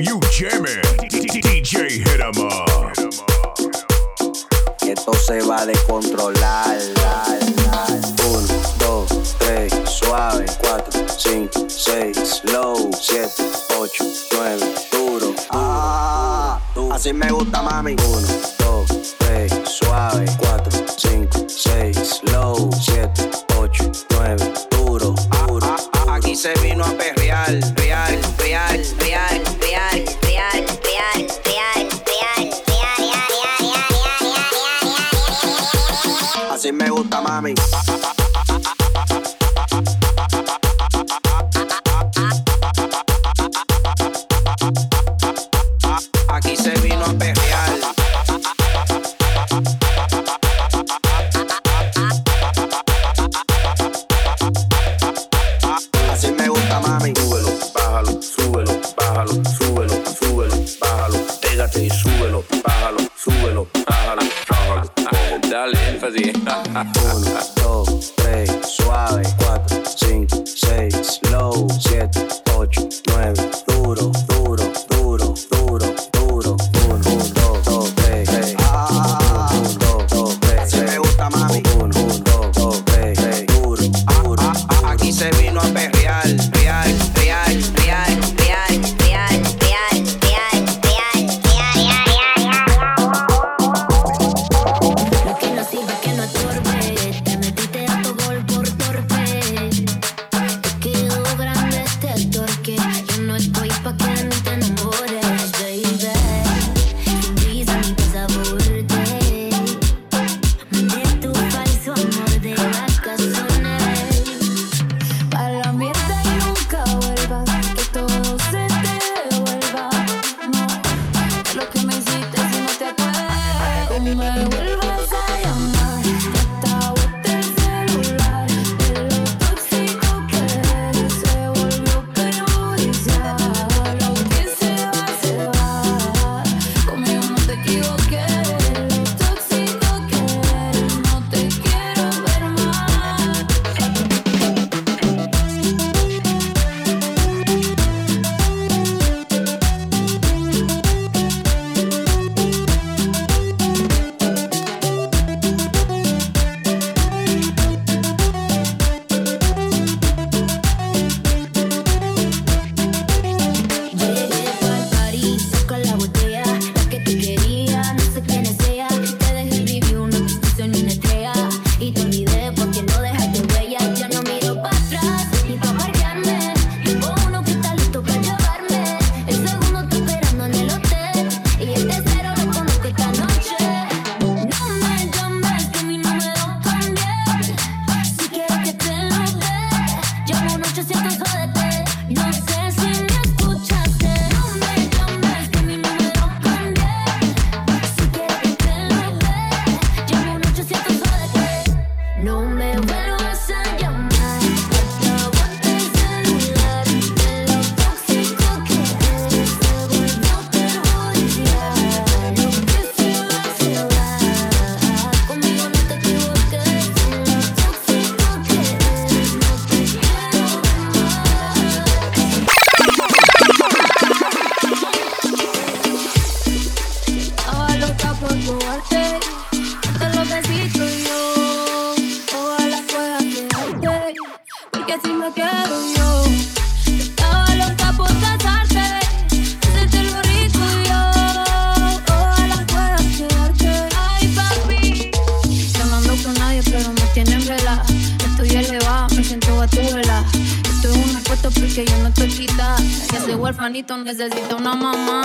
you jamming. DJ Hit 'em up. Esto se va a descontrolar. Uno, dos, tres, suave. Cuatro, cinco, seis, low. Siete, ocho, nueve, duro. Ah, así me gusta, mami. Uno Born Necesito una mamá.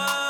one.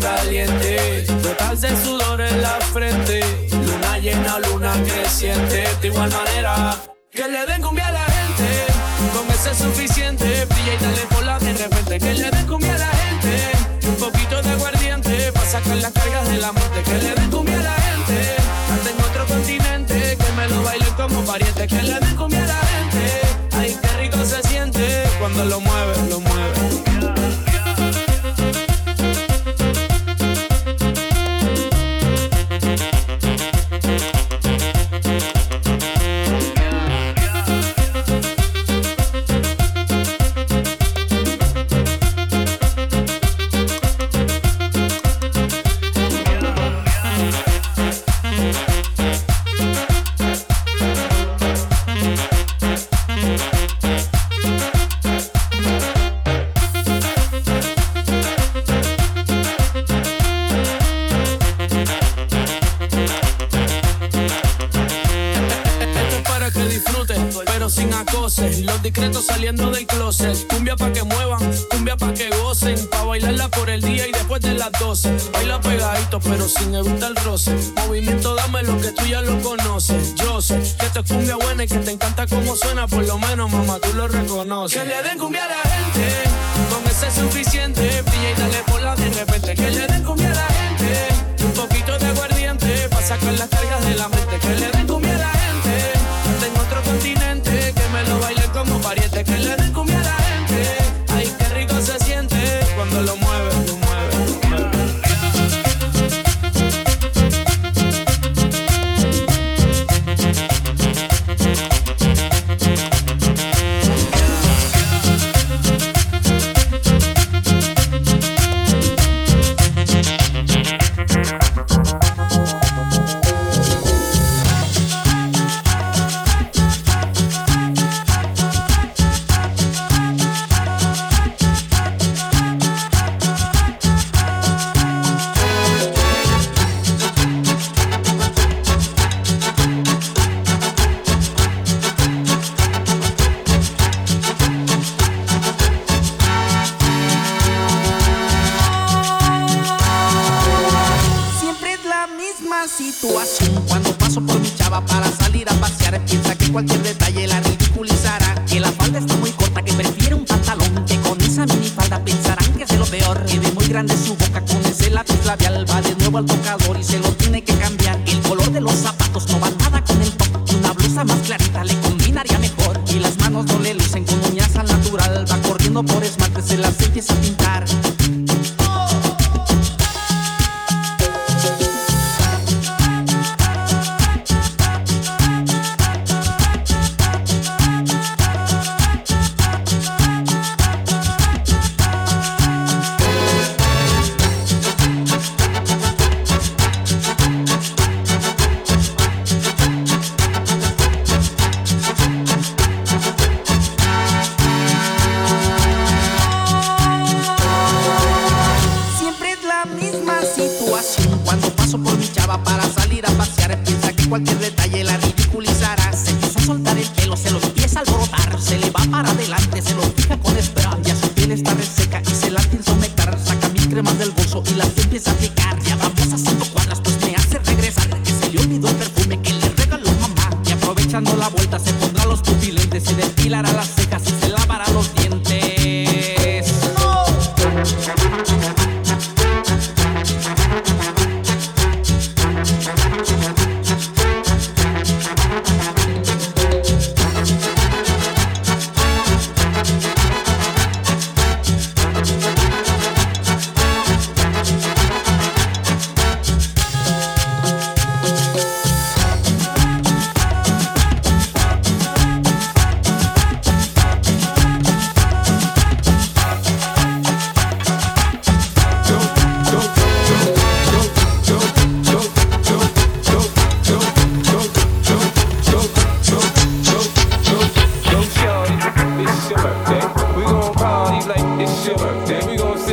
caliente. Gotas de sudor en la frente. Luna llena, luna creciente. De igual manera que le den cumbia a la gente. Con es suficiente. Brilla y dale por de repente. Que le den cumbia a la gente. Un poquito de aguardiente. Para sacar las cargas de la muerte. Que le den cumbia cumbia pa' que muevan, cumbia pa' que gocen, pa' bailarla por el día y después de las 12. Baila pegadito, pero sin evitar el roce. Movimiento, dame lo que tú ya lo conoces. Yo sé que esto es cumbia buena y que te encanta cómo suena, por lo menos, mamá, tú lo reconoces. Que le den cumbia a la gente, con ese suficiente. Brilla y dale por la de repente. Que le den cumbia a la gente, un poquito de aguardiente, pa' sacar las cargas de la mente. Y las empieza a aplicar. Ya vamos haciendo cuadras, pues me hace regresar. Que se le olvidó el perfume que le regaló mamá. Y aprovechando la vuelta, se pondrá los pupilentes, se depilará las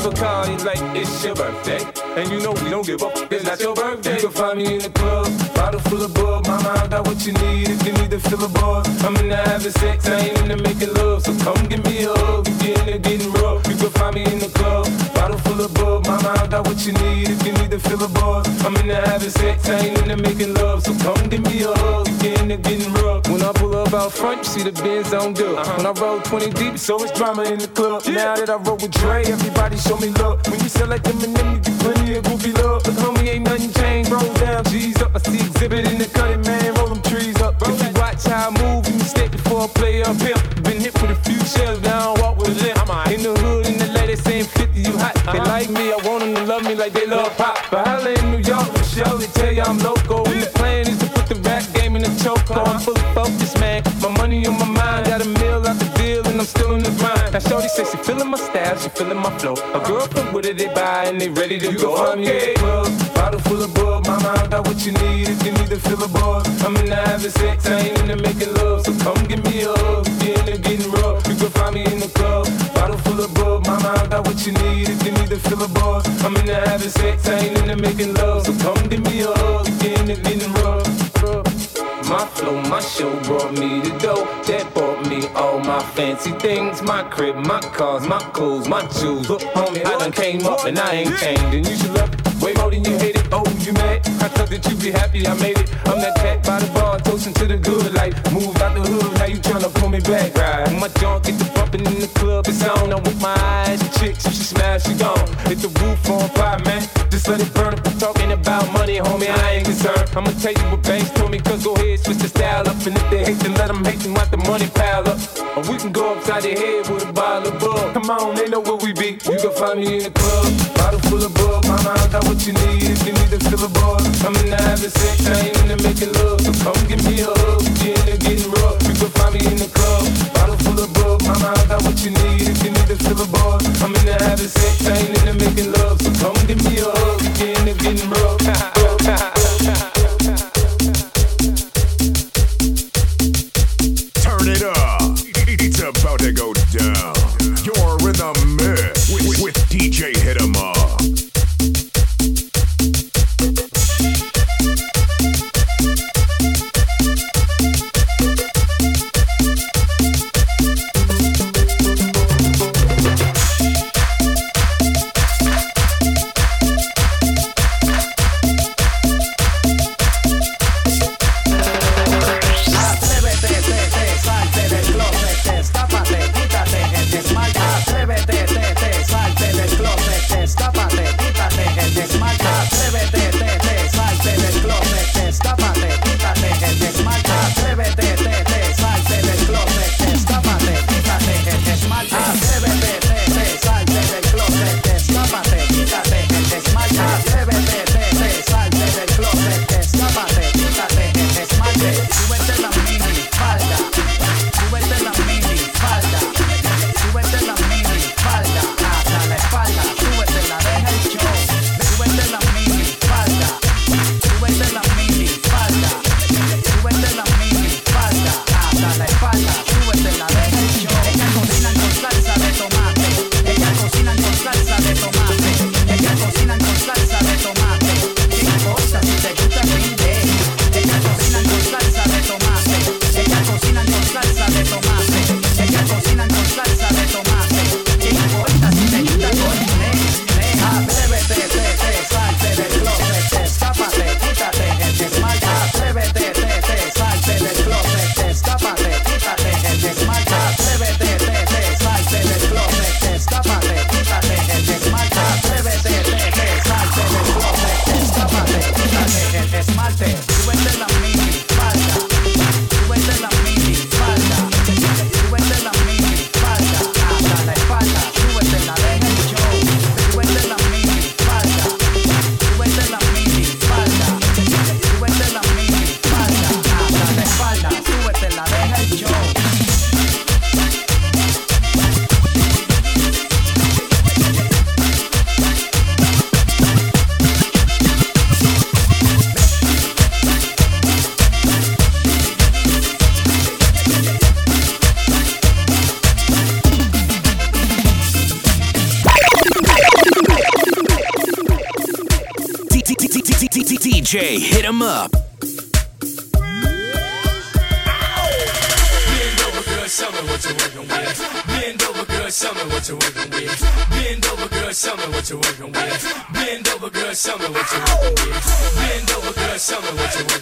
We gon' Bacardi like it's your birthday. And you know we don't give up, it's not your birthday. You can find me in the club, bottle full of bug. Mama, I got what you need if you need to fill a bar. I'm in the having sex, I ain't into making love. So come give me a hug, if you're into getting rough. You can find me in the club, bottle full of bug. Mama, I got what you need if you need to fill a bar. I'm in the having sex, I ain't into making love. So come give me a hug, if you're into getting rough. When I pull up out front, you see the Benz on dub. Uh-huh. When I roll 20 deep, so it's drama in the club. Now that I roll with Dre, everybody show me love. When you sell like them and them, you get plenty of goofy love. Look, homie, ain't nothing changed. Roll down, G's up. I see exhibit in the cutting, man. Roll them trees up. If you watch how I move, you mistake before I play up here. Been hit with a few shells, now I walk with a limp. In the hood, in the ladies saying 50, you hot. They like me, I want them to love me like they love pop. But holla in New York, they tell you I'm loco. And the plan is to put the rap game in the chokehold. I'm fully focused, man. My money on my mind, got a meal out the deal, and I'm still in the grind. Now, Shorty says she feeling my style, she feeling my flow. A girl from with it, they buy, and they ready to go. Find me in the club, bottle full of bug. Mama, I got what you need if you need to fill a bar. I'm in the having sex, I ain't into making love. So come give me a hug, you're into getting rough. You find me in the club, bottle full of bug. Mama, I got what you need if you need to fill a bar. I'm in the having sex, I ain't into making love. So come give me a hug, you're into getting rough. rough. My flow, my show brought me the dough. That bought me all my fancy things. My crib, my cars, my clothes, my jewels. Look, homie, I done came up and I ain't changed. And you should love way more than you hate it. Oh, you mad? I thought that you'd be happy I made it. I'm that cat by the bar, toasting to the good life. Moved out the hood, now you tryna pull me back, right? My junk get the bumping in the club, it's on. I'm with my eyes, the chicks, she smash, she gone. Hit the roof on fire, man. Just let it burn up. We're talking about money, homie, I ain't concerned. I'ma tell you what banks told me, cause go ahead, switch the style up. And if they hate, then let them hate, then let the money pile up. Or we can go upside the head with a bottle of bug. Come on, they know where we be. You can find me in the club, bottle full of bug. Mama, I got what you need if you need to fill a bar. I'm in the having sex, I ain't into making love. Come give me a hug, you're into getting rough. You can find me in the club, bottle full of bug. Mama, I got what you need if you need to fill a bar. I'm in the having sex, I ain't into making love. So come give me a hug, you're into getting rough. DJ, hit him up. Bend over, girl. Show me what you're working with. Bend over, girl. Show me what you're working with. Bend over, girl. Show me what you're working with. Bend over, girl. Show me what you're working with.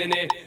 sesini